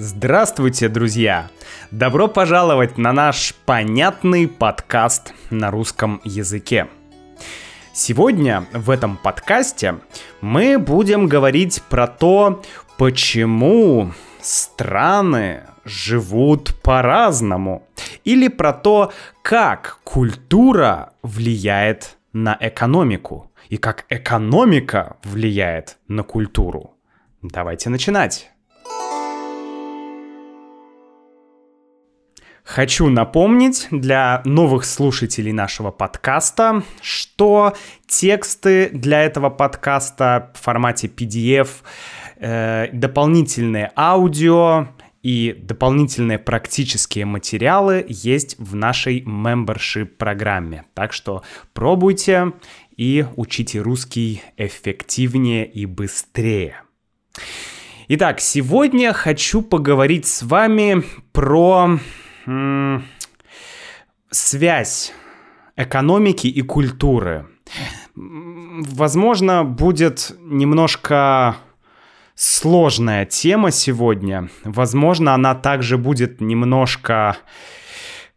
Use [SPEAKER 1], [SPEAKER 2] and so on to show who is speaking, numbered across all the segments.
[SPEAKER 1] Здравствуйте, друзья! Добро пожаловать на наш понятный подкаст на русском языке. Сегодня в этом подкасте мы будем говорить про то, почему страны живут по-разному, или про то, как культура влияет на экономику, и как экономика влияет на культуру. Давайте начинать. Хочу напомнить для новых слушателей нашего подкаста, что тексты для этого подкаста в формате PDF, э, дополнительные аудио и дополнительные практические материалы есть в нашей membership программе. Так что пробуйте и учите русский эффективнее и быстрее. Итак, сегодня хочу поговорить с вами про связь экономики и культуры. Возможно, будет немножко сложная тема сегодня. Возможно, она также будет немножко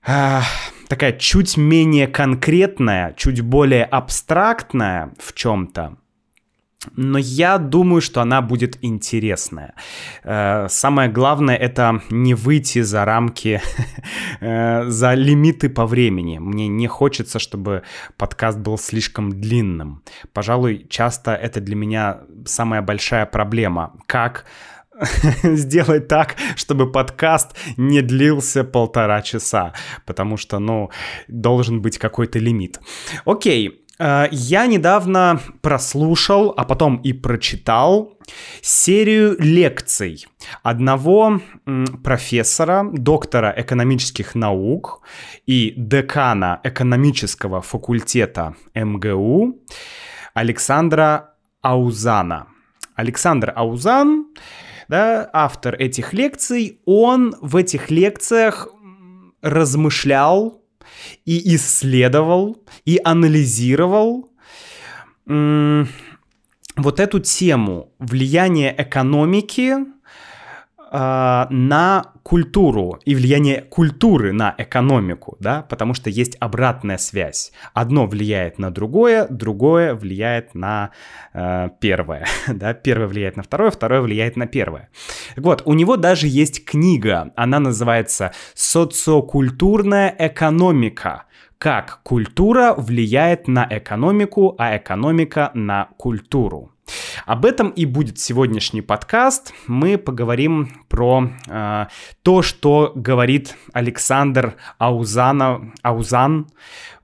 [SPEAKER 1] э, такая чуть менее конкретная, чуть более абстрактная в чем-то. Но я думаю, что она будет интересная. Э, самое главное это не выйти за рамки, э, за лимиты по времени. Мне не хочется, чтобы подкаст был слишком длинным. Пожалуй, часто это для меня самая большая проблема. Как сделать так, чтобы подкаст не длился полтора часа, потому что, ну, должен быть какой-то лимит. Окей, я недавно прослушал, а потом и прочитал серию лекций одного профессора, доктора экономических наук и декана экономического факультета МГУ Александра Аузана. Александр Аузан, да, автор этих лекций, он в этих лекциях размышлял и исследовал, и анализировал вот эту тему влияния экономики на культуру и влияние культуры на экономику, да, потому что есть обратная связь. Одно влияет на другое, другое влияет на э, первое, да, первое влияет на второе, второе влияет на первое. Вот, у него даже есть книга, она называется «Социокультурная экономика», как культура влияет на экономику, а экономика на культуру. Об этом и будет сегодняшний подкаст. Мы поговорим про э, то, что говорит Александр Аузана, Аузан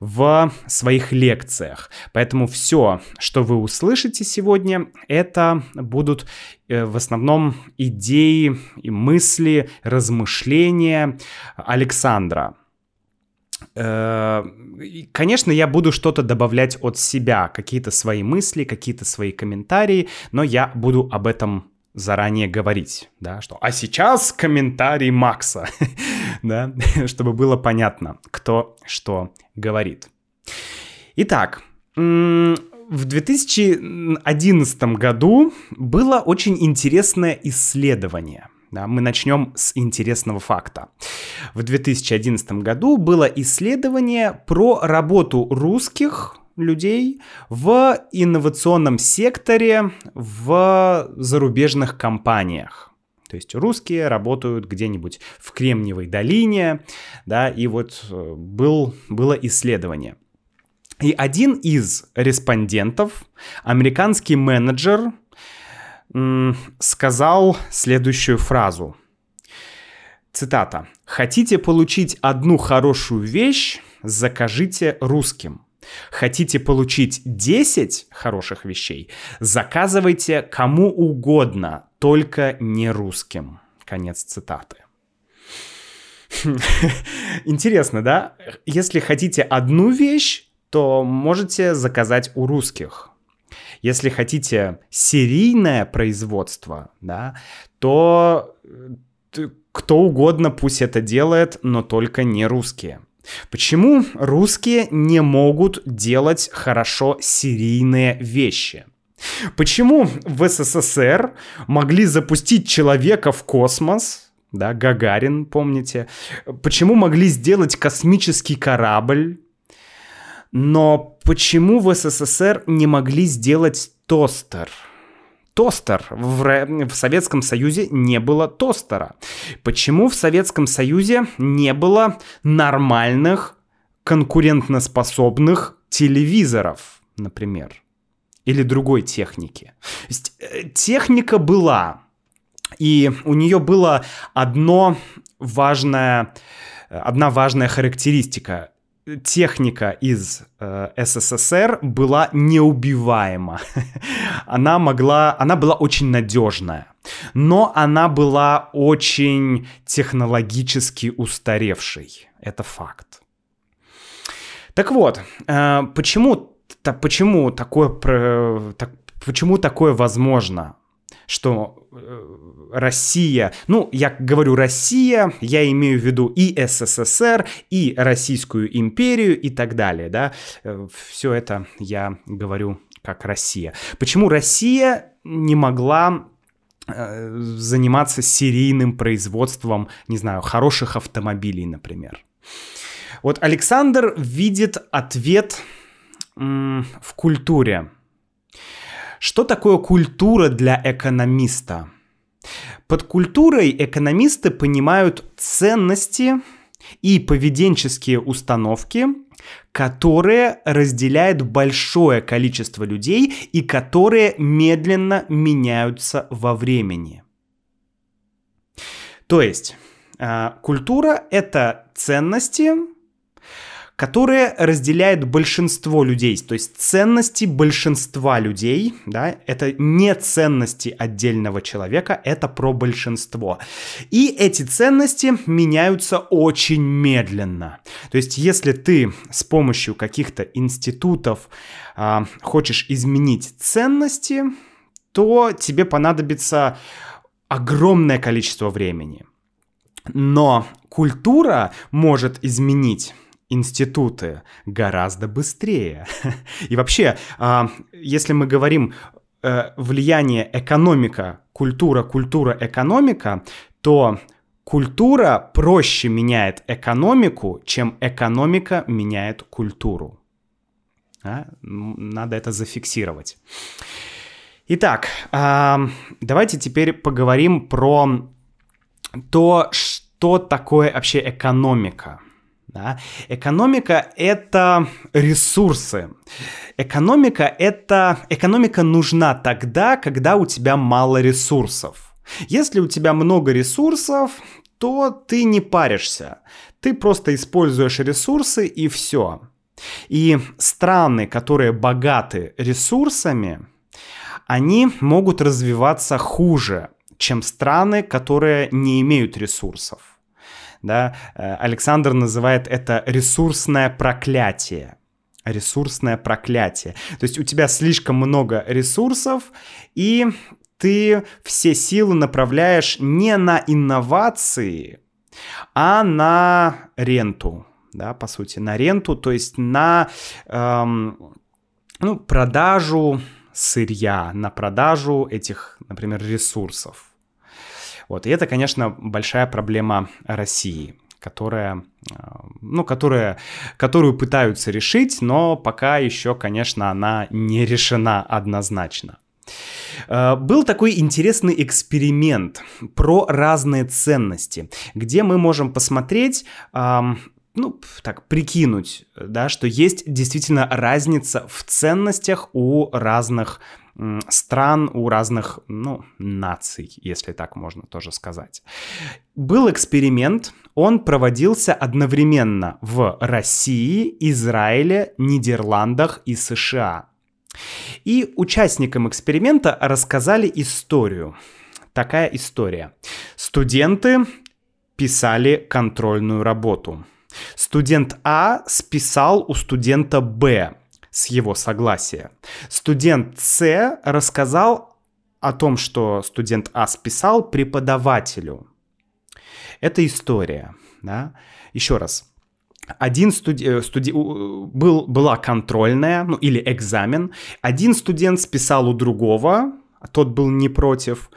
[SPEAKER 1] в своих лекциях. Поэтому все, что вы услышите сегодня, это будут э, в основном идеи и мысли, размышления Александра. Э, конечно, я буду что-то добавлять от себя, какие-то свои мысли, какие-то свои комментарии, но я буду об этом заранее говорить, да, что «а сейчас комментарий Макса», да, чтобы было понятно, кто что говорит. Итак, в 2011 году было очень интересное исследование – да, мы начнем с интересного факта. В 2011 году было исследование про работу русских людей в инновационном секторе в зарубежных компаниях. То есть русские работают где-нибудь в Кремниевой долине, да, и вот э, был, было исследование. И один из респондентов, американский менеджер, сказал следующую фразу. Цитата. «Хотите получить одну хорошую вещь, закажите русским. Хотите получить 10 хороших вещей, заказывайте кому угодно, только не русским». Конец цитаты. Интересно, да? Если хотите одну вещь, то можете заказать у русских. Если хотите серийное производство, да, то э, кто угодно пусть это делает, но только не русские. Почему русские не могут делать хорошо серийные вещи? Почему в СССР могли запустить человека в космос, да, Гагарин, помните? Почему могли сделать космический корабль, но почему в СССР не могли сделать тостер? Тостер. В, в Советском Союзе не было тостера. Почему в Советском Союзе не было нормальных, конкурентоспособных телевизоров, например? Или другой техники? Э, техника была, и у нее было одно важное, одна важная характеристика. Техника из э, СССР была неубиваема. она могла, она была очень надежная, но она была очень технологически устаревшей. Это факт. Так вот, э, почему, та, почему такое, так, почему такое возможно? что э, Россия, ну, я говорю Россия, я имею в виду и СССР, и Российскую империю и так далее, да, э, все это я говорю как Россия. Почему Россия не могла э, заниматься серийным производством, не знаю, хороших автомобилей, например? Вот Александр видит ответ в культуре. Что такое культура для экономиста? Под культурой экономисты понимают ценности и поведенческие установки, которые разделяет большое количество людей и которые медленно меняются во времени. То есть э, культура это ценности, которые разделяет большинство людей, то есть ценности большинства людей, да, это не ценности отдельного человека, это про большинство. И эти ценности меняются очень медленно. То есть если ты с помощью каких-то институтов э, хочешь изменить ценности, то тебе понадобится огромное количество времени. Но культура может изменить институты гораздо быстрее. И вообще, а, если мы говорим э, влияние экономика, культура, культура, экономика, то культура проще меняет экономику, чем экономика меняет культуру. А? Надо это зафиксировать. Итак, а, давайте теперь поговорим про то, что такое вообще экономика. Да? Экономика — это ресурсы. Экономика — это... Экономика нужна тогда, когда у тебя мало ресурсов. Если у тебя много ресурсов, то ты не паришься. Ты просто используешь ресурсы и все. И страны, которые богаты ресурсами, они могут развиваться хуже, чем страны, которые не имеют ресурсов да, э, Александр называет это ресурсное проклятие. Ресурсное проклятие. То есть у тебя слишком много ресурсов, и ты все силы направляешь не на инновации, а на ренту, да, по сути, на ренту, то есть на эм, ну, продажу сырья, на продажу этих, например, ресурсов. Вот, и это, конечно, большая проблема России которая, э, ну, которая, которую пытаются решить, но пока еще, конечно, она не решена однозначно. Э, был такой интересный эксперимент про разные ценности, где мы можем посмотреть, ну, так, прикинуть, да, что есть действительно разница в ценностях у разных стран, у разных, ну, наций, если так можно тоже сказать. Был эксперимент, он проводился одновременно в России, Израиле, Нидерландах и США. И участникам эксперимента рассказали историю. Такая история. Студенты писали контрольную работу. Студент А списал у студента Б с его согласия. Студент С рассказал о том, что студент А списал преподавателю. Это история. Да? Еще раз. Один студи... Э, студи... был... была контрольная, ну или экзамен. Один студент списал у другого, тот был не против.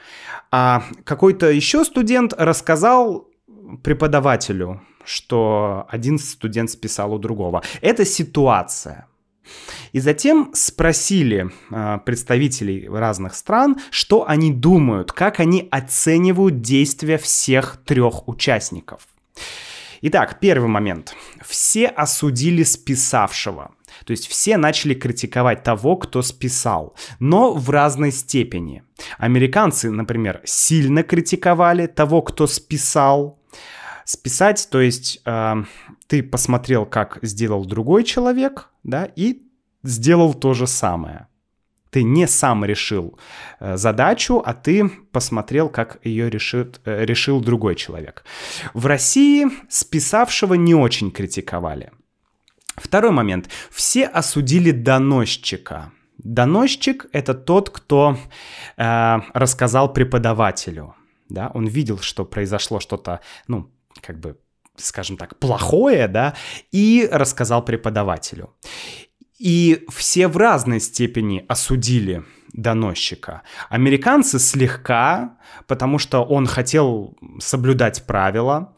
[SPEAKER 1] А какой-то еще студент рассказал преподавателю, что один студент списал у другого. Это ситуация. И затем спросили э, представителей разных стран, что они думают, как они оценивают действия всех трех участников. Итак, первый момент. Все осудили списавшего. То есть все начали критиковать того, кто списал, но в разной степени. Американцы, например, сильно критиковали того, кто списал. Списать, то есть э, ты посмотрел, как сделал другой человек, да, и сделал то же самое. Ты не сам решил э, задачу, а ты посмотрел, как ее решит, э, решил другой человек. В России списавшего не очень критиковали. Второй момент. Все осудили доносчика. Доносчик — это тот, кто э, рассказал преподавателю. Да? Он видел, что произошло что-то, ну, как бы, скажем так, плохое, да, и рассказал преподавателю. И все в разной степени осудили доносчика. Американцы слегка, потому что он хотел соблюдать правила,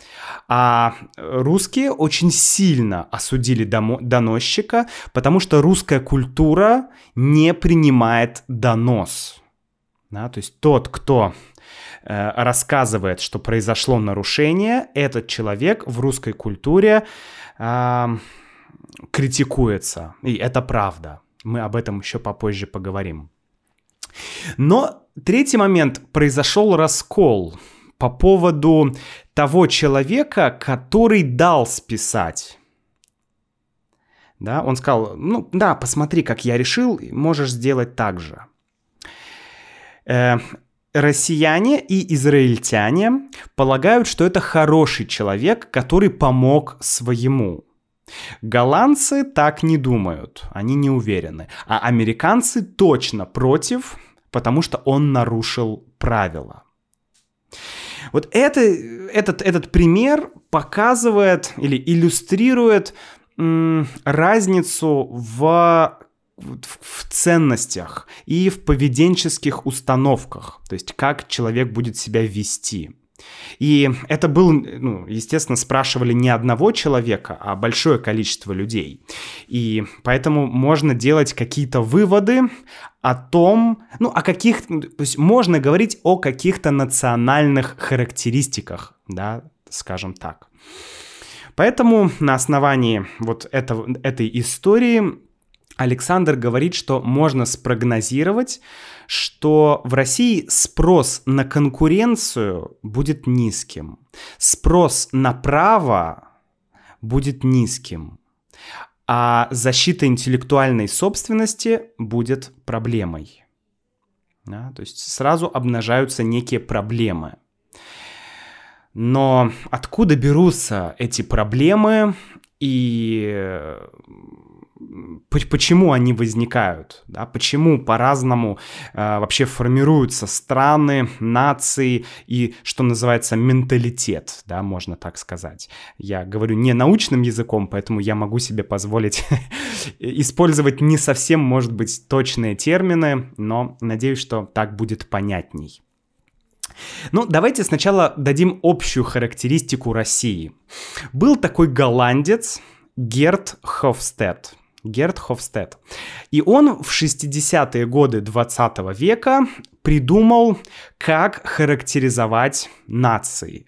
[SPEAKER 1] а русские очень сильно осудили доносчика, потому что русская культура не принимает донос. Да, то есть тот, кто э, рассказывает, что произошло нарушение, этот человек в русской культуре э, критикуется. И это правда. Мы об этом еще попозже поговорим. Но третий момент. Произошел раскол по поводу того человека, который дал списать. Да, он сказал, ну да, посмотри, как я решил, можешь сделать так же. Э, россияне и израильтяне полагают, что это хороший человек, который помог своему. Голландцы так не думают, они не уверены. А американцы точно против, потому что он нарушил правила. Вот это, этот, этот пример показывает или иллюстрирует разницу в в ценностях и в поведенческих установках, то есть как человек будет себя вести. И это был, ну, естественно, спрашивали не одного человека, а большое количество людей. И поэтому можно делать какие-то выводы о том, ну, о каких, то есть можно говорить о каких-то национальных характеристиках, да, скажем так. Поэтому на основании вот этого, этой истории Александр говорит, что можно спрогнозировать, что в России спрос на конкуренцию будет низким, спрос на право будет низким, а защита интеллектуальной собственности будет проблемой. Да, то есть сразу обнажаются некие проблемы. Но откуда берутся эти проблемы и почему они возникают, да, почему по-разному э, вообще формируются страны, нации и, что называется, менталитет, да, можно так сказать. Я говорю не научным языком, поэтому я могу себе позволить использовать не совсем, может быть, точные термины, но надеюсь, что так будет понятней. Ну, давайте сначала дадим общую характеристику России. Был такой голландец Герт Хофстед. Герт Хофстед. И он в 60-е годы 20 века придумал, как характеризовать нации.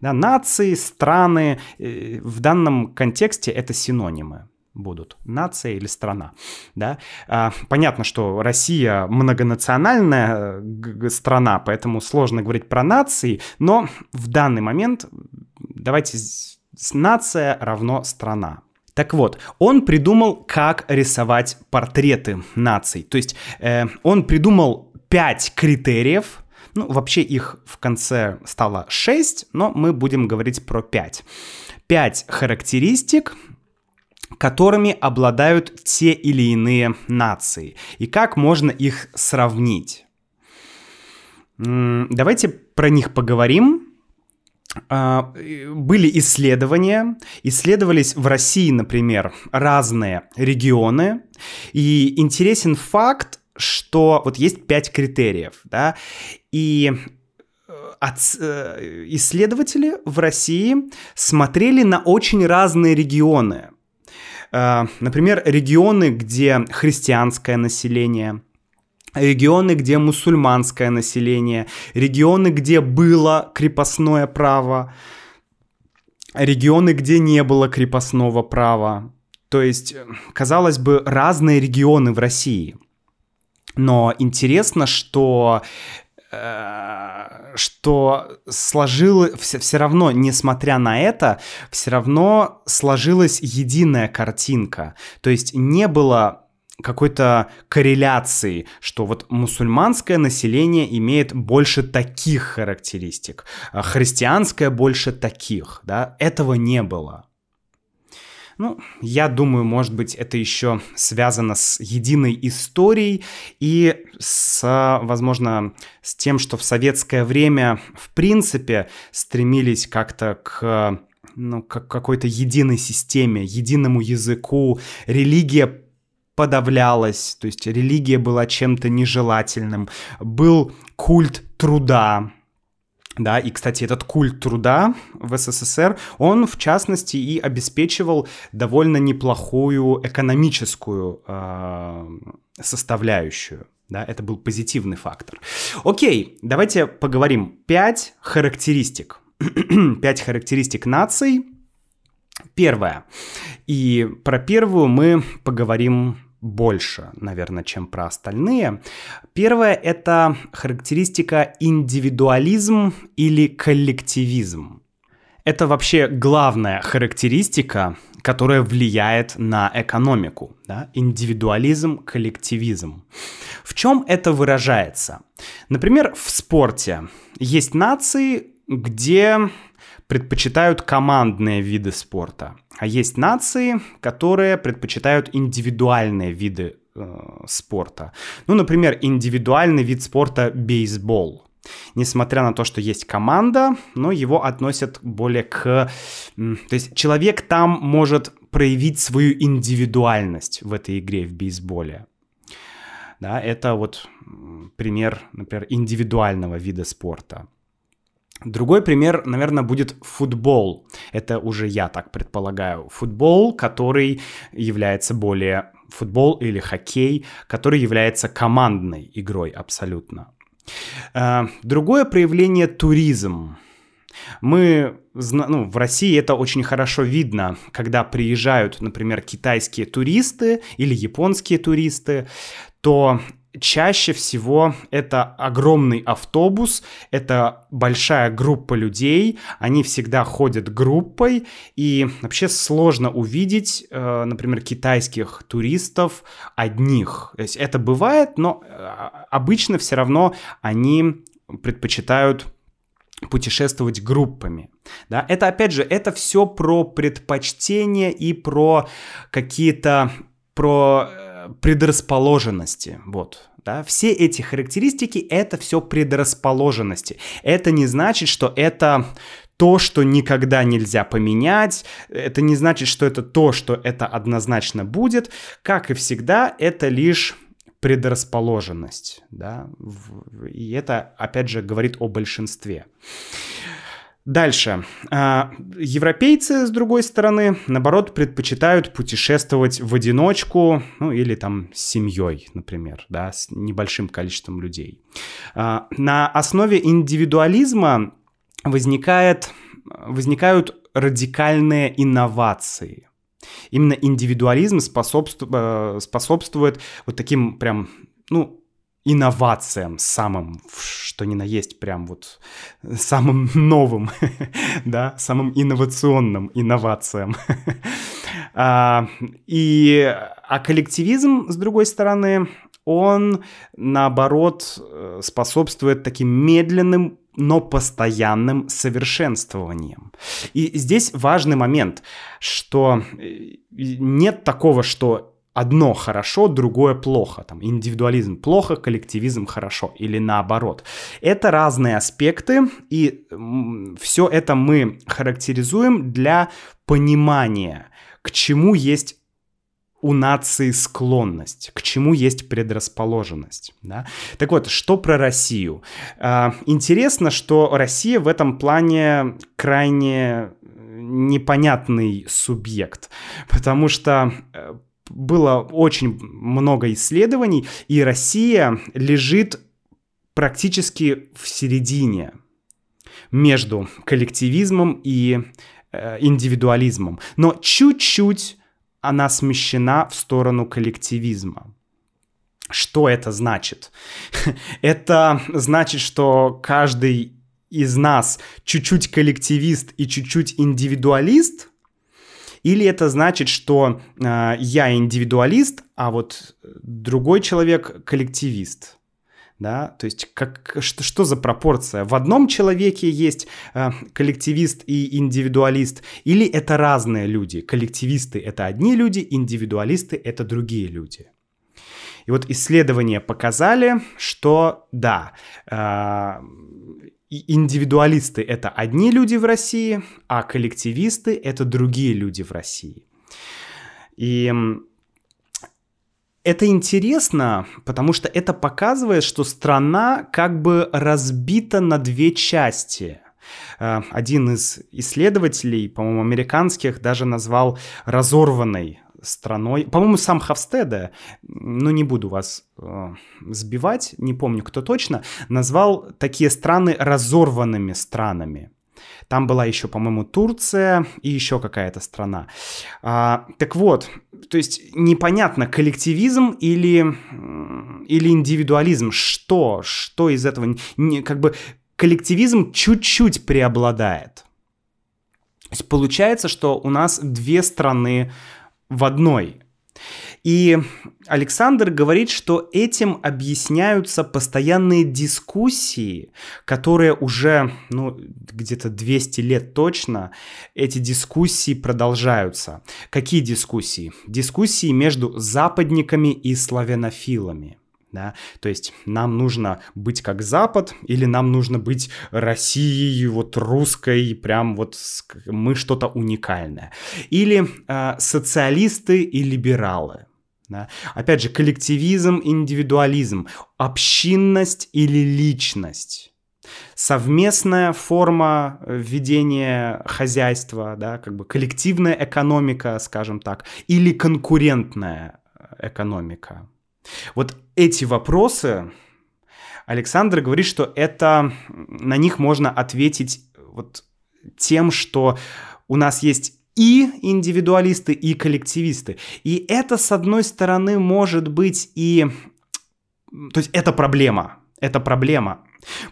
[SPEAKER 1] Да, нации, страны, э, в данном контексте это синонимы будут. Нация или страна. Да? А, понятно, что Россия многонациональная э, страна, поэтому сложно говорить про нации, но в данный момент давайте нация равно страна. Так вот, он придумал, как рисовать портреты наций. То есть э, он придумал пять критериев. Ну, вообще их в конце стало шесть, но мы будем говорить про пять. Пять характеристик, которыми обладают те или иные нации. И как можно их сравнить. Давайте про них поговорим. А, были исследования, исследовались в России, например, разные регионы, и интересен факт, что вот есть пять критериев, да, и э, от, э, исследователи в России смотрели на очень разные регионы. Э, например, регионы, где христианское население, регионы, где мусульманское население, регионы, где было крепостное право, регионы, где не было крепостного права. То есть, казалось бы, разные регионы в России. Но интересно, что э, что сложилось, все, все равно, несмотря на это, все равно сложилась единая картинка. То есть не было какой-то корреляции, что вот мусульманское население имеет больше таких характеристик, а христианское больше таких, да, этого не было. Ну, я думаю, может быть, это еще связано с единой историей и с, возможно, с тем, что в советское время, в принципе, стремились как-то к ну, к какой-то единой системе, единому языку. Религия подавлялась, то есть религия была чем-то нежелательным, был культ труда, да, и, кстати, этот культ труда в СССР, он, в частности, и обеспечивал довольно неплохую экономическую э, составляющую. Да, это был позитивный фактор. Окей, давайте поговорим. Пять характеристик. Пять характеристик наций. Первое. И про первую мы поговорим больше, наверное, чем про остальные. Первое — это характеристика индивидуализм или коллективизм. Это вообще главная характеристика, которая влияет на экономику. Да? Индивидуализм, коллективизм. В чем это выражается? Например, в спорте есть нации, где предпочитают командные виды спорта, а есть нации, которые предпочитают индивидуальные виды э, спорта. Ну, например, индивидуальный вид спорта бейсбол. Несмотря на то, что есть команда, но его относят более к... То есть человек там может проявить свою индивидуальность в этой игре в бейсболе. Да, это вот пример, например, индивидуального вида спорта. Другой пример, наверное, будет футбол. Это уже я так предполагаю. Футбол, который является более... Футбол или хоккей, который является командной игрой абсолютно. Э, другое проявление — туризм. Мы, ну, в России это очень хорошо видно, когда приезжают, например, китайские туристы или японские туристы, то чаще всего это огромный автобус, это большая группа людей, они всегда ходят группой, и вообще сложно увидеть, э, например, китайских туристов одних. То есть это бывает, но э, обычно все равно они предпочитают путешествовать группами. Да? Это, опять же, это все про предпочтение и про какие-то про э, предрасположенности, вот, да, все эти характеристики — это все предрасположенности. Это не значит, что это то, что никогда нельзя поменять, это не значит, что это то, что это однозначно будет. Как и всегда, это лишь предрасположенность, да, и это, опять же, говорит о большинстве. Дальше. А, европейцы, с другой стороны, наоборот, предпочитают путешествовать в одиночку, ну или там с семьей, например, да, с небольшим количеством людей. А, на основе индивидуализма возникает, возникают радикальные инновации. Именно индивидуализм способствует, э, способствует вот таким прям, ну, инновациям самым, что ни на есть, прям вот самым новым, да, самым инновационным инновациям. а, и, а коллективизм, с другой стороны, он, наоборот, э, способствует таким медленным но постоянным совершенствованием. И здесь важный момент, что э, нет такого, что одно хорошо, другое плохо. Там индивидуализм плохо, коллективизм хорошо или наоборот. Это разные аспекты, и все это мы характеризуем для понимания, к чему есть у нации склонность, к чему есть предрасположенность. Да? Так вот, что про Россию? А, интересно, что Россия в этом плане крайне непонятный субъект, потому что э, было очень много исследований, и Россия лежит практически в середине между коллективизмом и э, индивидуализмом. Но чуть-чуть она смещена в сторону коллективизма. Что это значит? это значит, что каждый из нас чуть-чуть коллективист и чуть-чуть индивидуалист? Или это значит, что э, я индивидуалист, а вот другой человек коллективист? да, то есть как, что, что за пропорция? В одном человеке есть э, коллективист и индивидуалист, или это разные люди? Коллективисты — это одни люди, индивидуалисты — это другие люди. И вот исследования показали, что да, э, индивидуалисты — это одни люди в России, а коллективисты — это другие люди в России. И это интересно, потому что это показывает, что страна как бы разбита на две части. Э, один из исследователей, по-моему, американских, даже назвал разорванной страной. По-моему, сам Хавстеда, но не буду вас э, сбивать, не помню, кто точно, назвал такие страны разорванными странами. Там была еще, по-моему, Турция и еще какая-то страна. А, так вот, то есть непонятно, коллективизм или, или индивидуализм. Что? Что из этого? Не, как бы коллективизм чуть-чуть преобладает. То есть получается, что у нас две страны в одной. И Александр говорит, что этим объясняются постоянные дискуссии, которые уже, ну, где-то 200 лет точно, эти дискуссии продолжаются. Какие дискуссии? Дискуссии между западниками и славянофилами. Да? То есть нам нужно быть как Запад или нам нужно быть Россией, вот русской, прям вот мы что-то уникальное. Или э, социалисты и либералы. Да? Опять же, коллективизм, индивидуализм, общинность или личность совместная форма ведения хозяйства, да, как бы коллективная экономика, скажем так, или конкурентная экономика. Вот эти вопросы Александр говорит, что это на них можно ответить вот тем, что у нас есть и индивидуалисты, и коллективисты. И это, с одной стороны, может быть и... То есть это проблема. Это проблема.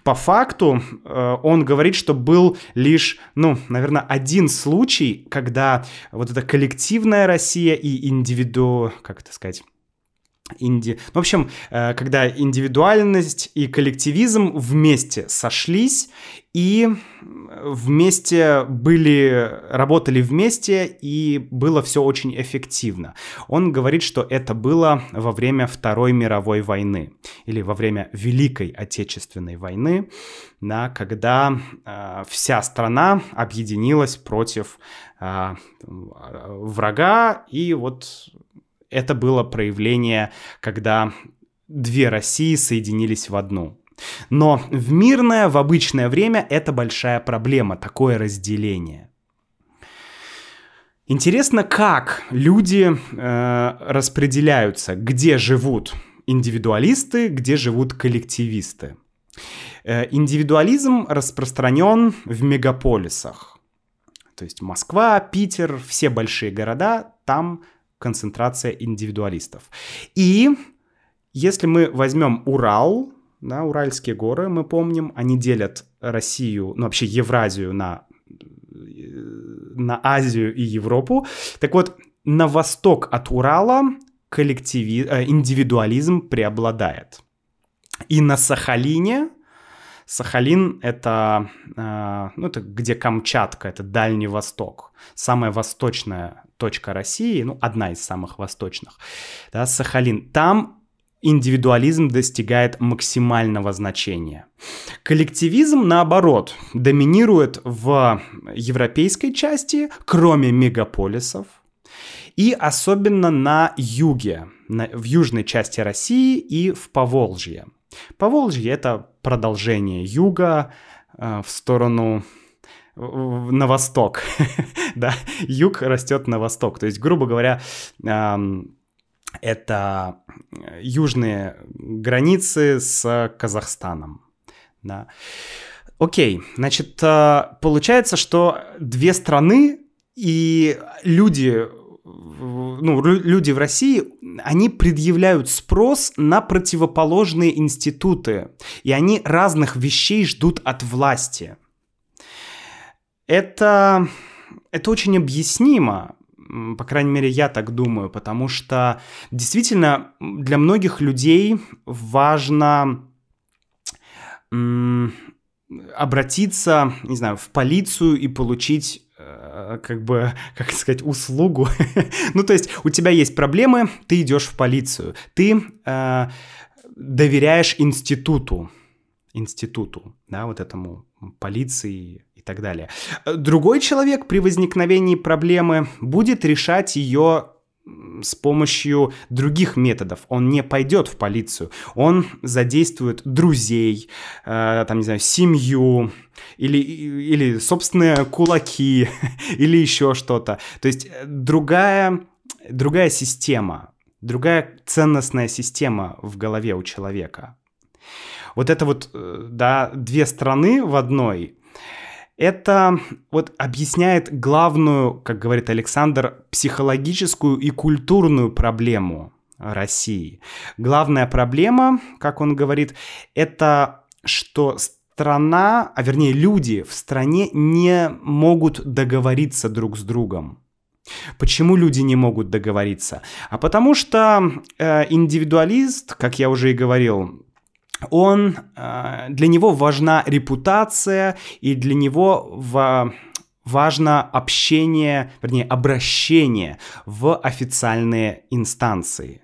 [SPEAKER 1] По факту э, он говорит, что был лишь, ну, наверное, один случай, когда вот эта коллективная Россия и индивиду... Как это сказать? Инди... В общем, э, когда индивидуальность и коллективизм вместе сошлись и вместе были, работали вместе, и было все очень эффективно. Он говорит, что это было во время Второй мировой войны или во время Великой Отечественной войны, да, когда э, вся страна объединилась против э, врага, и вот это было проявление, когда две России соединились в одну. Но в мирное, в обычное время это большая проблема, такое разделение. Интересно, как люди э, распределяются, где живут индивидуалисты, где живут коллективисты. Э, индивидуализм распространен в мегаполисах. То есть Москва, Питер, все большие города, там концентрация индивидуалистов. И если мы возьмем Урал, да, Уральские горы, мы помним, они делят Россию, ну вообще Евразию на, на Азию и Европу. Так вот, на восток от Урала коллективи... э, индивидуализм преобладает. И на Сахалине, Сахалин это, э, ну, это где Камчатка, это Дальний Восток, самая восточная точка России, ну, одна из самых восточных, да, Сахалин. Там индивидуализм достигает максимального значения. Коллективизм, наоборот, доминирует в европейской части, кроме мегаполисов. И особенно на юге, на, в южной части России и в Поволжье. Поволжье — это продолжение юга э, в сторону на восток, да, юг растет на восток, то есть, грубо говоря, это южные границы с Казахстаном, да. Окей, значит, э, получается, что две страны и люди, ну, люди в России, они предъявляют спрос на противоположные институты, и они разных вещей ждут от власти. Это, это очень объяснимо, по крайней мере, я так думаю, потому что действительно для многих людей важно обратиться, не знаю, в полицию и получить э, как бы, как сказать, услугу. ну, то есть у тебя есть проблемы, ты идешь в полицию, ты э, доверяешь институту, институту, да, вот этому полиции так далее. Другой человек при возникновении проблемы будет решать ее с помощью других методов. Он не пойдет в полицию. Он задействует друзей, э, там, не знаю, семью или, или собственные кулаки или еще что-то. То есть э, другая, другая система, другая ценностная система в голове у человека. Вот это вот, э, да, две страны в одной – это вот объясняет главную, как говорит Александр, психологическую и культурную проблему России. Главная проблема, как он говорит, это что страна, а вернее люди в стране не могут договориться друг с другом. Почему люди не могут договориться? А потому что э, индивидуалист, как я уже и говорил, он, э, для него важна репутация, и для него важно общение, вернее, обращение в официальные инстанции.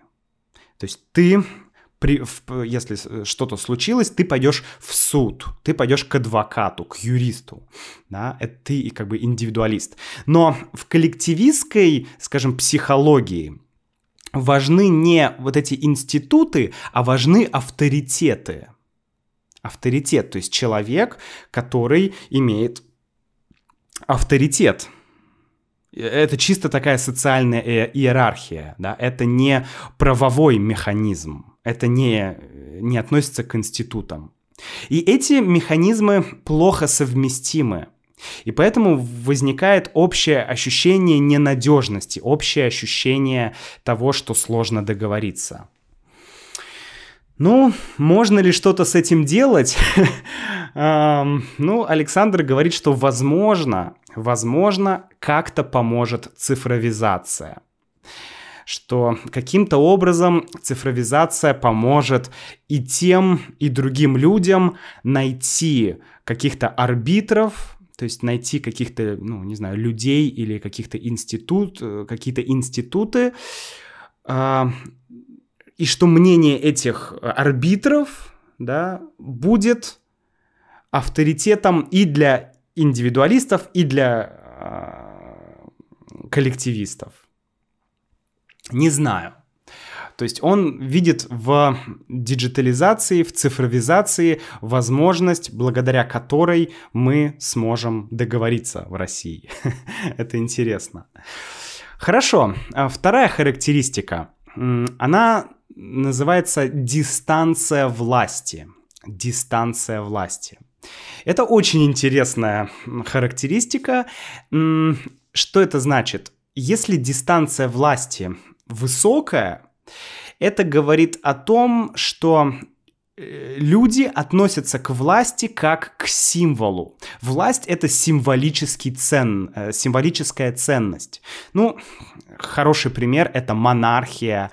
[SPEAKER 1] То есть ты, при, в, если что-то случилось, ты пойдешь в суд, ты пойдешь к адвокату, к юристу, да, это ты как бы индивидуалист. Но в коллективистской, скажем, психологии важны не вот эти институты, а важны авторитеты. Авторитет, то есть человек, который имеет авторитет. Это чисто такая социальная иерархия, да? это не правовой механизм, это не, не относится к институтам. И эти механизмы плохо совместимы. И поэтому возникает общее ощущение ненадежности, общее ощущение того, что сложно договориться. Ну, можно ли что-то с этим делать? Ну, Александр говорит, что возможно, возможно, как-то поможет цифровизация что каким-то образом цифровизация поможет и тем, и другим людям найти каких-то арбитров, то есть найти каких-то, ну, не знаю, людей или каких-то институт, э, какие-то институты, э, и что мнение этих арбитров, да, будет авторитетом и для индивидуалистов, и для э, коллективистов. Не знаю. То есть он видит в диджитализации, в цифровизации возможность, благодаря которой мы сможем договориться в России. Это интересно. Хорошо. А вторая характеристика. Она называется дистанция власти. Дистанция власти. Это очень интересная характеристика. Что это значит? Если дистанция власти высокая, это говорит о том, что э, люди относятся к власти как к символу. Власть это символический цен, э, символическая ценность. Ну, хороший пример это монархия,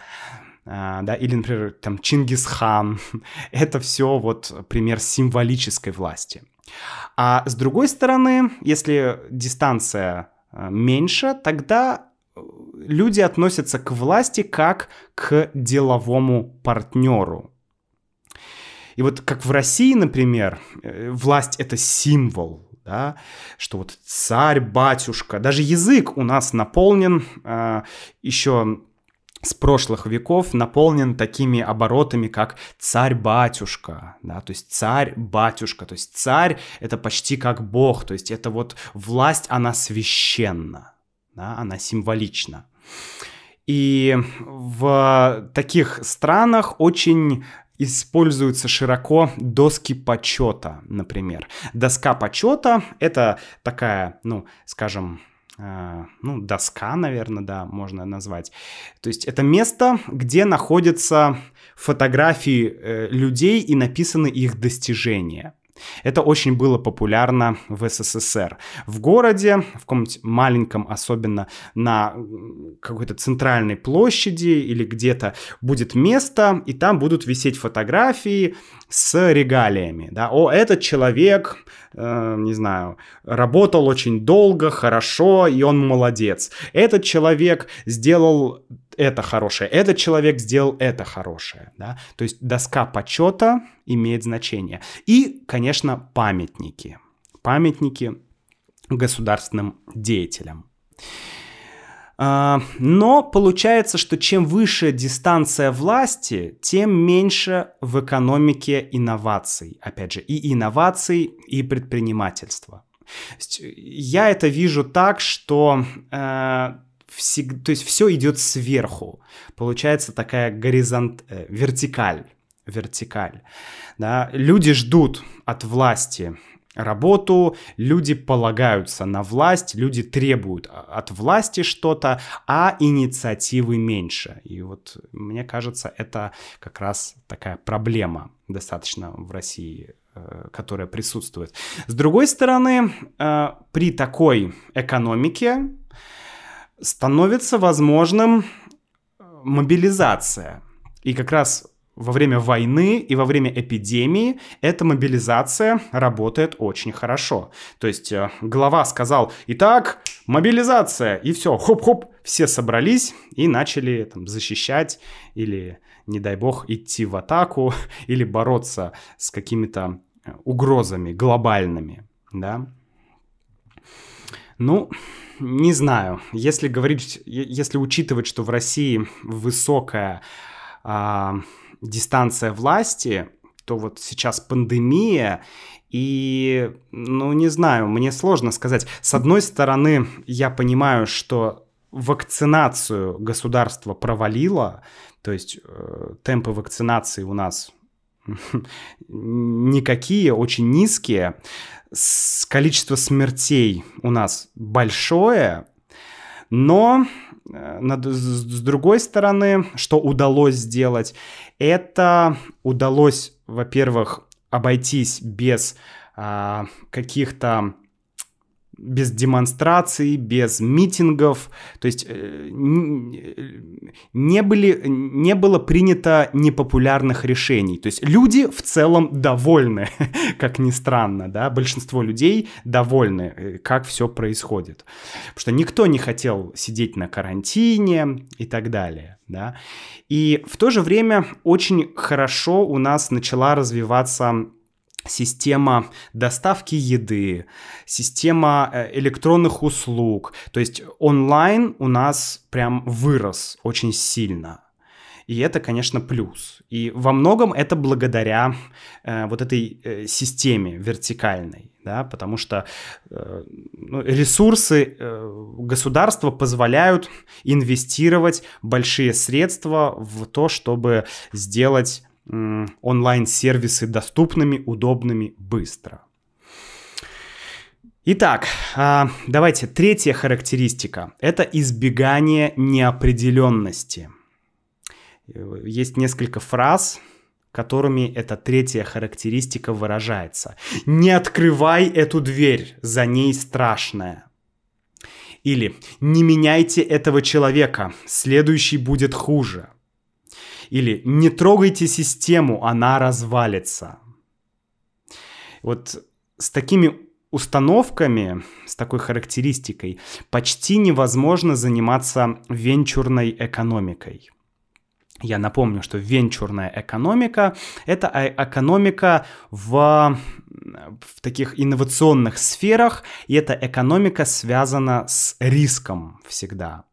[SPEAKER 1] э, да, или, например, там Чингисхан. Это все вот пример символической власти. А с другой стороны, если дистанция меньше, тогда люди относятся к власти как к деловому партнеру. И вот как в России, например, э, власть это символ, да, что вот царь, батюшка, даже язык у нас наполнен э, еще с прошлых веков наполнен такими оборотами, как царь-батюшка, да, то есть царь-батюшка, то есть царь — это почти как бог, то есть это вот власть, она священна, да, она символична. И в таких странах очень используются широко доски почета, например. Доска почета — это такая, ну, скажем, э, ну, доска, наверное, да, можно назвать. То есть это место, где находятся фотографии э, людей и написаны их достижения. Это очень было популярно в СССР. В городе, в каком-нибудь маленьком, особенно на какой-то центральной площади или где-то будет место, и там будут висеть фотографии с регалиями. Да? О, этот человек, э, не знаю, работал очень долго, хорошо, и он молодец. Этот человек сделал это хорошее, этот человек сделал это хорошее. Да? То есть доска почета имеет значение. И, конечно, памятники. Памятники государственным деятелям. А, но получается, что чем выше дистанция власти, тем меньше в экономике инноваций. Опять же, и инноваций, и предпринимательства. Я это вижу так, что э, всег... то есть все идет сверху. Получается такая горизонт, э, вертикаль, вертикаль. Да? Люди ждут от власти работу, люди полагаются на власть, люди требуют от власти что-то, а инициативы меньше. И вот мне кажется, это как раз такая проблема достаточно в России э, которая присутствует. С другой стороны, э, при такой экономике становится возможным мобилизация. И как раз во время войны и во время эпидемии эта мобилизация работает очень хорошо. То есть э, глава сказал, итак, мобилизация, и все, хоп-хоп, все собрались и начали там, защищать или, не дай бог, идти в атаку или бороться с какими-то э, угрозами глобальными, да. Ну, не знаю, если говорить, если учитывать, что в России высокая а, дистанция власти, то вот сейчас пандемия, и, ну, не знаю, мне сложно сказать. С одной стороны, я понимаю, что вакцинацию государство провалило, то есть э, темпы вакцинации у нас никакие, очень низкие, количество смертей у нас большое, но Э, с другой стороны, что удалось сделать, это удалось, во-первых, обойтись без а, каких-то без демонстраций, без митингов, то есть э, не, были, не было принято непопулярных решений. То есть люди в целом довольны, как ни странно, да, большинство людей довольны, э, как все происходит. Потому что никто не хотел сидеть на карантине и так далее, да. И в то же время очень хорошо у нас начала развиваться система доставки еды, система э, электронных услуг. То есть онлайн у нас прям вырос очень сильно. И это, конечно, плюс. И во многом это благодаря э, вот этой э, системе вертикальной, да, потому что э, ну, ресурсы э, государства позволяют инвестировать большие средства в то, чтобы сделать онлайн-сервисы доступными, удобными, быстро. Итак, а, давайте третья характеристика. Это избегание неопределенности. Есть несколько фраз, которыми эта третья характеристика выражается. Не открывай эту дверь, за ней страшное. Или не меняйте этого человека, следующий будет хуже. Или «Не трогайте систему, она развалится». Вот с такими установками, с такой характеристикой, почти невозможно заниматься венчурной экономикой. Я напомню, что венчурная экономика — это экономика в, в таких инновационных сферах, и эта экономика связана с риском всегда.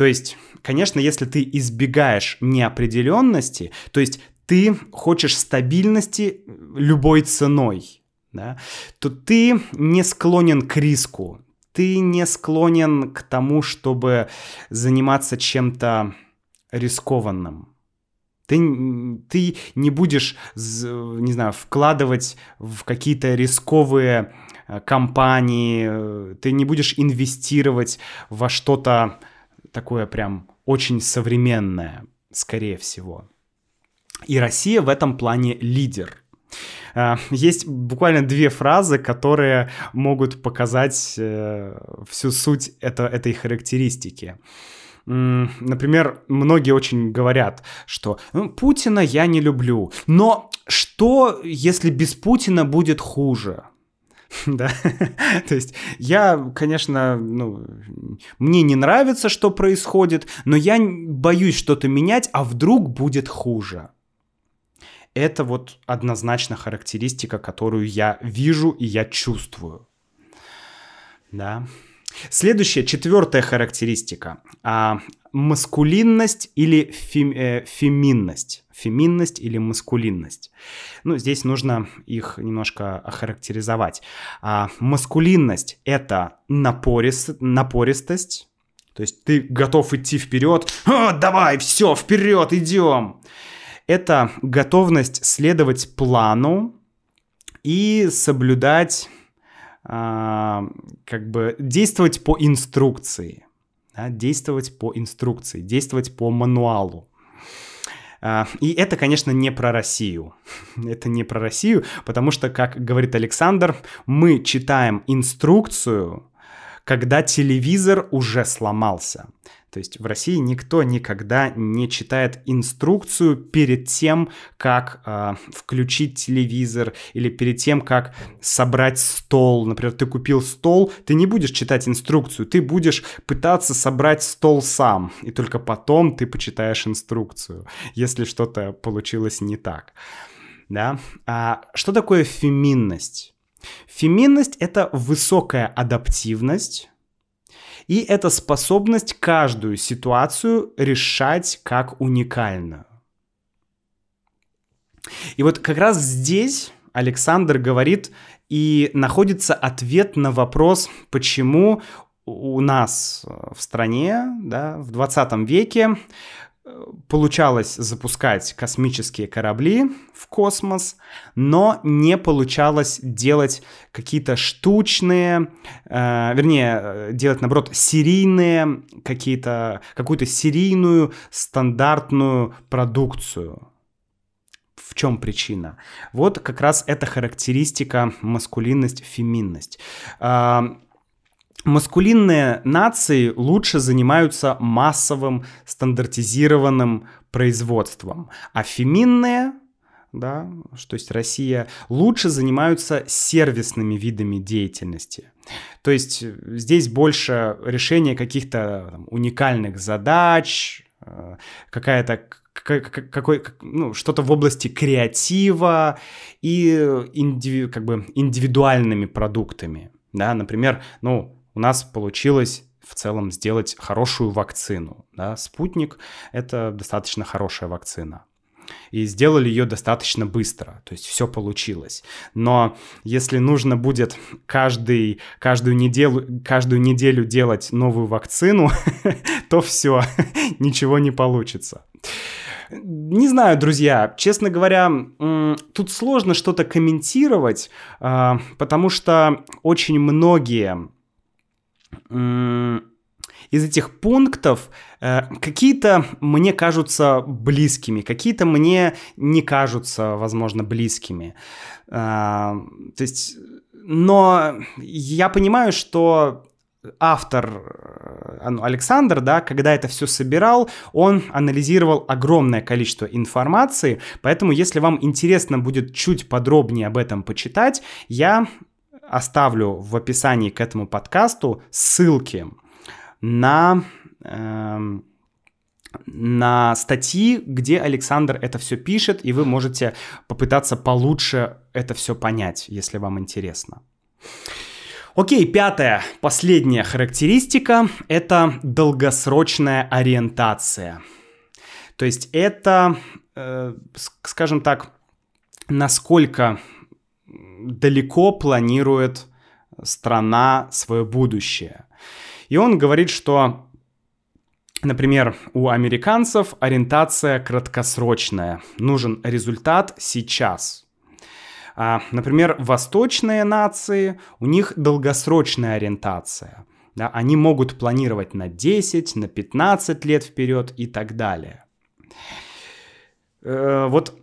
[SPEAKER 1] То есть, конечно, если ты избегаешь неопределенности, то есть ты хочешь стабильности любой ценой, да, то ты не склонен к риску, ты не склонен к тому, чтобы заниматься чем-то рискованным. Ты, ты не будешь, не знаю, вкладывать в какие-то рисковые э, компании, э, ты не будешь инвестировать во что-то такое прям очень современное, скорее всего. И Россия в этом плане лидер. Э, есть буквально две фразы, которые могут показать всю суть это, этой характеристики. Например, многие очень говорят, что ну, Путина я не люблю, но что, если без Путина будет хуже? Да, то есть я, конечно, ну, мне не нравится, что происходит, но я боюсь что-то менять, а вдруг будет хуже. Это вот однозначно характеристика, которую я вижу и я чувствую. Да. Следующая, четвертая характеристика. А, маскулинность или фем, э, феминность. Феминность или маскулинность. Ну, здесь нужно их немножко охарактеризовать. А, маскулинность — это напорист, напористость, то есть ты готов идти вперед, а, давай, все, вперед, идем. Это готовность следовать плану и соблюдать а, как бы действовать по инструкции, да, действовать по инструкции, действовать по мануалу. А, и это, конечно, не про Россию. Это не про Россию, потому что, как говорит Александр, мы читаем инструкцию, когда телевизор уже сломался. То есть в России никто никогда не читает инструкцию перед тем, как э, включить телевизор или перед тем, как собрать стол. Например, ты купил стол, ты не будешь читать инструкцию, ты будешь пытаться собрать стол сам, и только потом ты почитаешь инструкцию, если что-то получилось не так. Да? А что такое феминность? Феминность — это высокая адаптивность, и это способность каждую ситуацию решать как уникальную. И вот как раз здесь Александр говорит и находится ответ на вопрос, почему у нас в стране да, в 20 веке получалось запускать космические корабли в космос, но не получалось делать какие-то штучные, э, вернее, делать, наоборот, серийные, какие-то, какую-то серийную стандартную продукцию. В чем причина? Вот как раз эта характеристика маскулинность, феминность. Э, маскулинные нации лучше занимаются массовым стандартизированным производством, а феминные да, что есть Россия, лучше занимаются сервисными видами деятельности. То есть э, здесь больше решение каких-то уникальных задач, э, какая-то какой, ну, что-то в области креатива и индиви, как бы индивидуальными продуктами. Да, например, ну, у нас получилось в целом сделать хорошую вакцину. Да? Спутник — это достаточно хорошая вакцина. И сделали ее достаточно быстро, то есть все получилось. Но если нужно будет каждый, каждую, неделю, каждую неделю делать новую вакцину, то все, ничего не получится. Не знаю, друзья, честно говоря, тут сложно что-то комментировать, а, потому что очень многие из этих пунктов э, какие-то мне кажутся близкими, какие-то мне не кажутся, возможно, близкими. Э, то есть, но я понимаю, что автор э, ну, Александр, да, когда это все собирал, он анализировал огромное количество информации, поэтому если вам интересно будет чуть подробнее об этом почитать, я оставлю в описании к этому подкасту ссылки на, э, на статьи, где Александр это все пишет, и вы можете попытаться получше это все понять, если вам интересно. Окей, пятая, последняя характеристика – это долгосрочная ориентация. То есть это, э, скажем так, насколько далеко планирует страна свое будущее. И он говорит, что Например, у американцев ориентация краткосрочная. Нужен результат сейчас. А, например, восточные нации, у них долгосрочная ориентация. Да, они могут планировать на 10, на 15 лет вперед и так далее. Э, вот,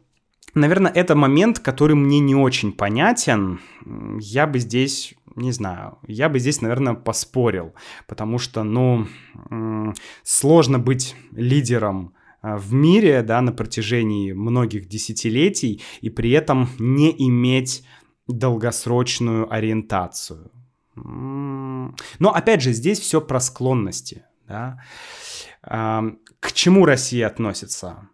[SPEAKER 1] наверное, это момент, который мне не очень понятен. Я бы здесь не знаю, я бы здесь, наверное, поспорил, потому что, ну, сложно быть лидером а, в мире, да, на протяжении многих десятилетий и при этом не иметь долгосрочную ориентацию. Но опять же, здесь все про склонности. Да? К чему Россия относится?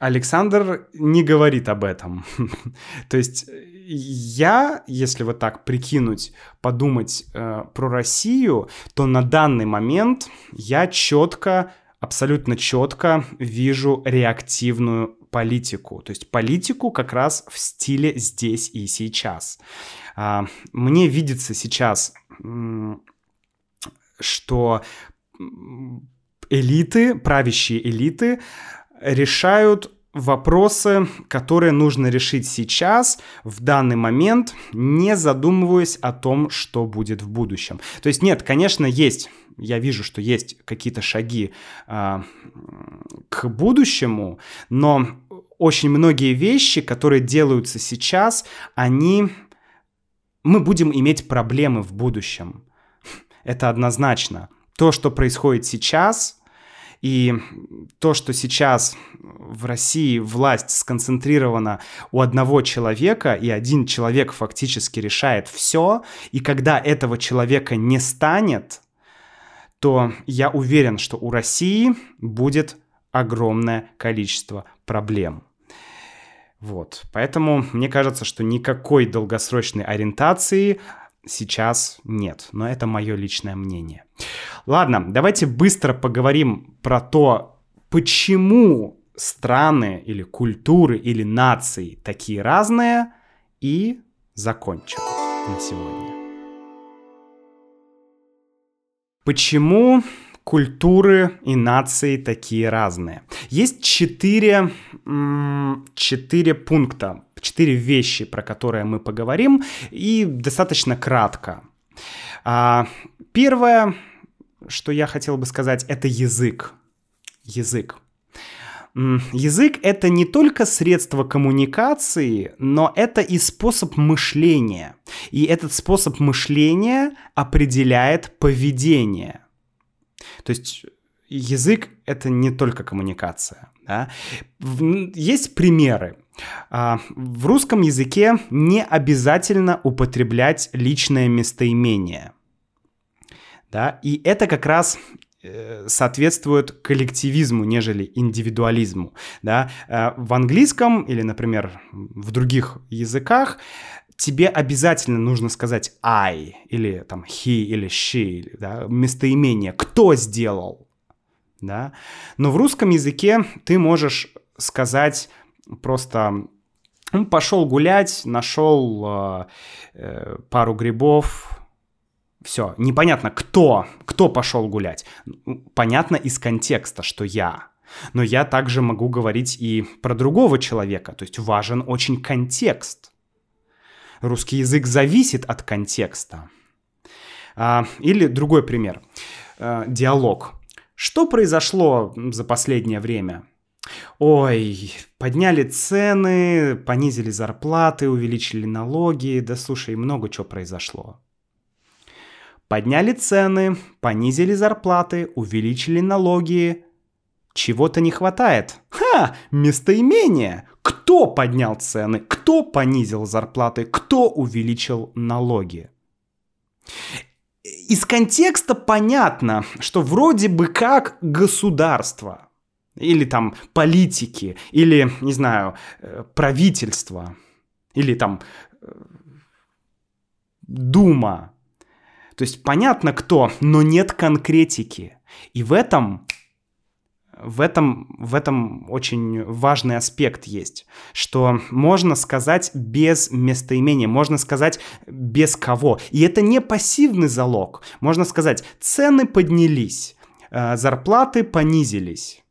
[SPEAKER 1] Александр не говорит об этом. То есть я, если вот так прикинуть, подумать э, про Россию, то на данный момент я четко, абсолютно четко вижу реактивную политику. То есть политику как раз в стиле здесь и сейчас. Э, мне видится сейчас, э, что элиты, правящие элиты решают вопросы, которые нужно решить сейчас, в данный момент, не задумываясь о том, что будет в будущем. То есть нет, конечно, есть, я вижу, что есть какие-то шаги э, к будущему, но очень многие вещи, которые делаются сейчас, они... Мы будем иметь проблемы в будущем. Это однозначно. То, что происходит сейчас, и то, что сейчас в России власть сконцентрирована у одного человека, и один человек фактически решает все, и когда этого человека не станет, то я уверен, что у России будет огромное количество проблем. Вот, поэтому мне кажется, что никакой долгосрочной ориентации сейчас нет, но это мое личное мнение. Ладно, давайте быстро поговорим про то, почему страны или культуры или нации такие разные, и закончим на сегодня. Почему культуры и нации такие разные? Есть четыре, четыре пункта, четыре вещи, про которые мы поговорим, и достаточно кратко. А, первое, что я хотел бы сказать, это язык. Язык. Язык — это не только средство коммуникации, но это и способ мышления. И этот способ мышления определяет поведение. То есть язык — это не только коммуникация. Да? Есть примеры. А, в русском языке не обязательно употреблять личное местоимение. Да? И это как раз э, соответствует коллективизму, нежели индивидуализму. Да? Э, в английском или, например, в других языках тебе обязательно нужно сказать I или там he или she, да? местоимение, кто сделал. Да? Но в русском языке ты можешь сказать просто ну, пошел гулять, нашел э, э, пару грибов, все, непонятно, кто, кто пошел гулять. Понятно из контекста, что я. Но я также могу говорить и про другого человека, то есть важен очень контекст. Русский язык зависит от контекста. А, или другой пример. А, диалог. Что произошло за последнее время? Ой, подняли цены, понизили зарплаты, увеличили налоги. Да слушай, много чего произошло. Подняли цены, понизили зарплаты, увеличили налоги. Чего-то не хватает. Ха! Местоимение! Кто поднял цены? Кто понизил зарплаты? Кто увеличил налоги? Из контекста понятно, что вроде бы как государство – или там политики, или, не знаю, э, правительство, или там э, Дума. То есть понятно кто, но нет конкретики. И в этом в этом, в этом очень важный аспект есть, что можно сказать без местоимения, можно сказать без кого. И это не пассивный залог. Можно сказать, цены поднялись, э, зарплаты понизились.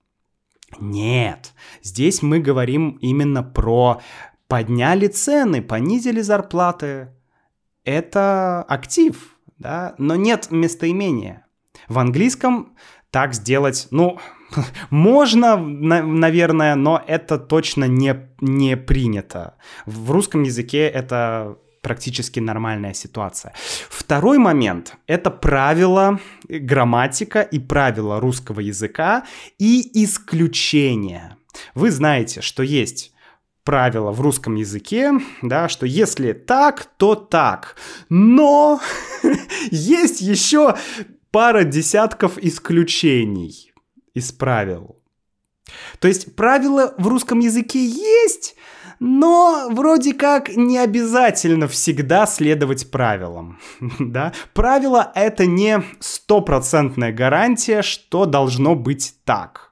[SPEAKER 1] Нет, здесь мы говорим именно про подняли цены, понизили зарплаты. Это актив, да, но нет местоимения. В английском так сделать, ну, можно, наверное, но это точно не, не принято. В русском языке это практически нормальная ситуация. Второй момент — это правила, грамматика и правила русского языка и исключения. Вы знаете, что есть правило в русском языке, да, что если так, то так. Но есть еще пара десятков исключений из правил. То есть правила в русском языке есть, но вроде как не обязательно всегда следовать правилам. да? Правило — это не стопроцентная гарантия, что должно быть так.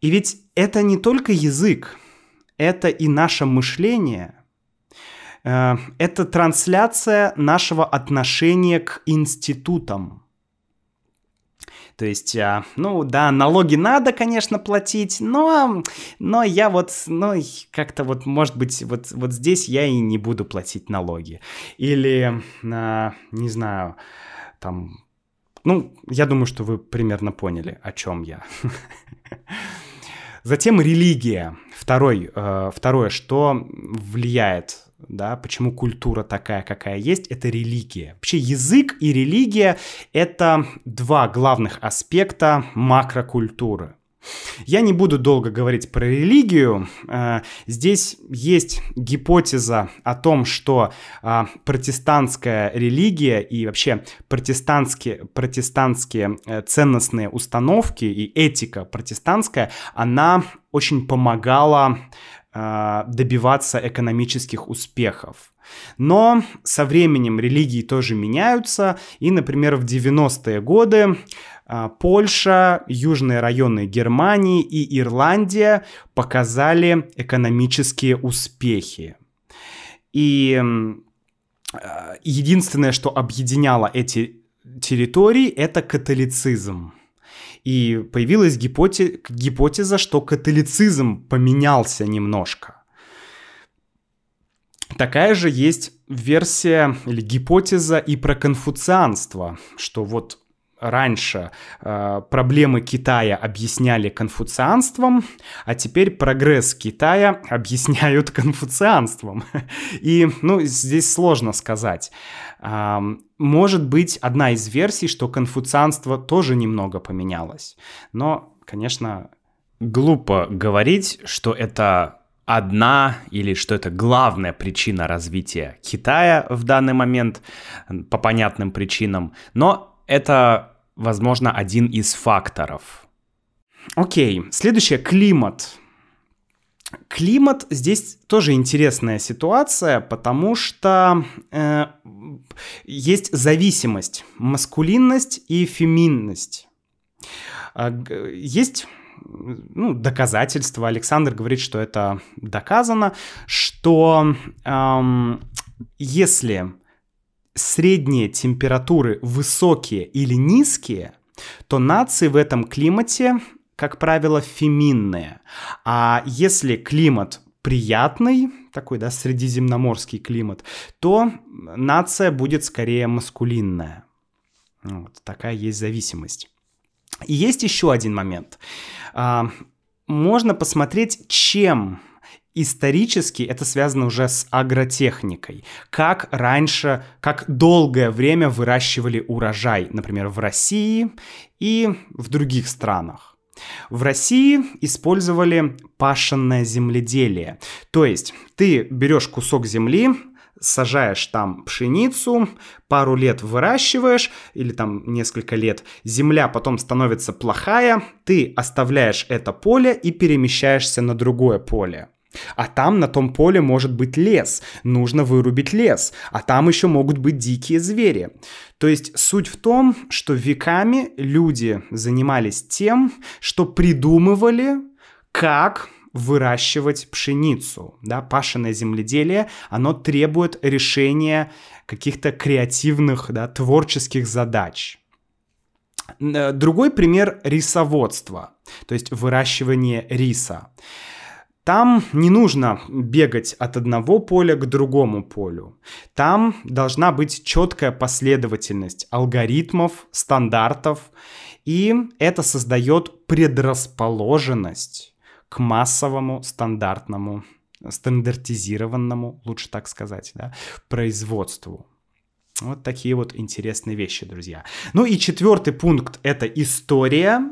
[SPEAKER 1] И ведь это не только язык, это и наше мышление — э, это трансляция нашего отношения к институтам. То есть, а, ну да, налоги надо, конечно, платить, но, но я вот, ну, как-то вот, может быть, вот, вот здесь я и не буду платить налоги. Или, а, не знаю, там, ну, я думаю, что вы примерно поняли, о чем я. Затем религия. Второй, э, второе, что влияет да, почему культура такая, какая есть, это религия. Вообще язык и религия — это два главных аспекта макрокультуры. Я не буду долго говорить про религию. Э, здесь есть гипотеза о том, что э, протестантская религия и вообще протестантские, протестантские э, ценностные установки и этика протестантская, она очень помогала а, добиваться экономических успехов. Но со временем религии тоже меняются, и, например, в 90-е годы а, Польша, южные районы Германии и Ирландия показали экономические успехи. И а, единственное, что объединяло эти территории, это католицизм. И появилась гипотеза, гипотеза, что католицизм поменялся немножко. Такая же есть версия или гипотеза и про конфуцианство, что вот раньше э, проблемы Китая объясняли конфуцианством, а теперь прогресс Китая объясняют конфуцианством. И, ну, здесь сложно сказать. Э, может быть, одна из версий, что конфуцианство тоже немного поменялось. Но, конечно, глупо говорить, что это одна или что это главная причина развития Китая в данный момент по понятным причинам. Но это, возможно, один из факторов. Окей, следующее — климат. Климат здесь тоже интересная ситуация, потому что э, есть зависимость, маскулинность и феминность. Э, есть ну, доказательства. Александр говорит, что это доказано, что эм, если средние температуры высокие или низкие, то нации в этом климате, как правило, феминные. А если климат приятный, такой, да, средиземноморский климат, то нация будет скорее маскулинная. Вот такая есть зависимость. И есть еще один момент. А, можно посмотреть, чем исторически это связано уже с агротехникой. Как раньше, как долгое время выращивали урожай, например, в России и в других странах. В России использовали пашенное земледелие. То есть ты берешь кусок земли, сажаешь там пшеницу, пару лет выращиваешь, или там несколько лет, земля потом становится плохая, ты оставляешь это поле и перемещаешься на другое поле. А там на том поле может быть лес, нужно вырубить лес, а там еще могут быть дикие звери. То есть суть в том, что веками люди занимались тем, что придумывали, как выращивать пшеницу. Да? Пашенное земледелие, оно требует решения каких-то креативных, да, творческих задач. Э, другой пример – рисоводство, то есть выращивание риса. Там не нужно бегать от одного поля к другому полю. Там должна быть четкая последовательность алгоритмов, стандартов, и это создает предрасположенность к массовому, стандартному, стандартизированному, лучше так сказать, да, производству. Вот такие вот интересные вещи, друзья. Ну и четвертый пункт — это история.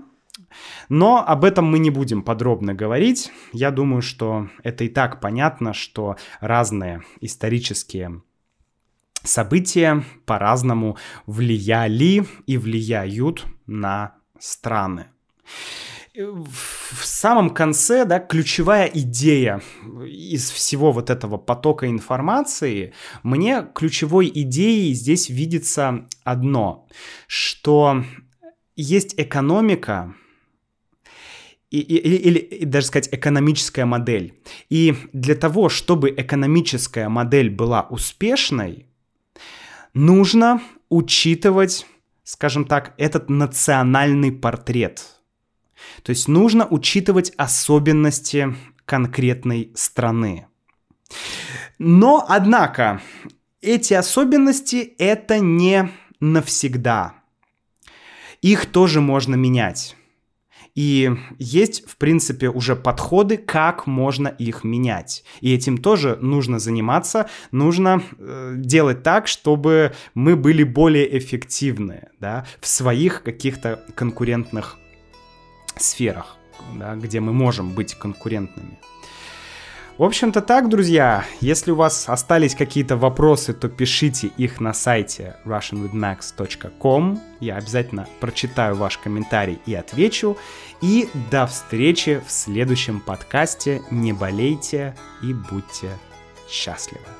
[SPEAKER 1] Но об этом мы не будем подробно говорить. Я думаю, что это и так понятно, что разные исторические события по-разному влияли и влияют на страны в самом конце, да, ключевая идея из всего вот этого потока информации, мне ключевой идеей здесь видится одно, что есть экономика, и, и, или, или даже сказать экономическая модель. И для того, чтобы экономическая модель была успешной, нужно учитывать, скажем так, этот национальный портрет – то есть нужно учитывать особенности конкретной страны. Но, однако, эти особенности это не навсегда. Их тоже можно менять. И есть, в принципе, уже подходы, как можно их менять. И этим тоже нужно заниматься. Нужно э, делать так, чтобы мы были более эффективны да, в своих каких-то конкурентных сферах, да, где мы можем быть конкурентными. В общем-то так, друзья. Если у вас остались какие-то вопросы, то пишите их на сайте russianwithmax.com. Я обязательно прочитаю ваш комментарий и отвечу. И до встречи в следующем подкасте. Не болейте и будьте счастливы.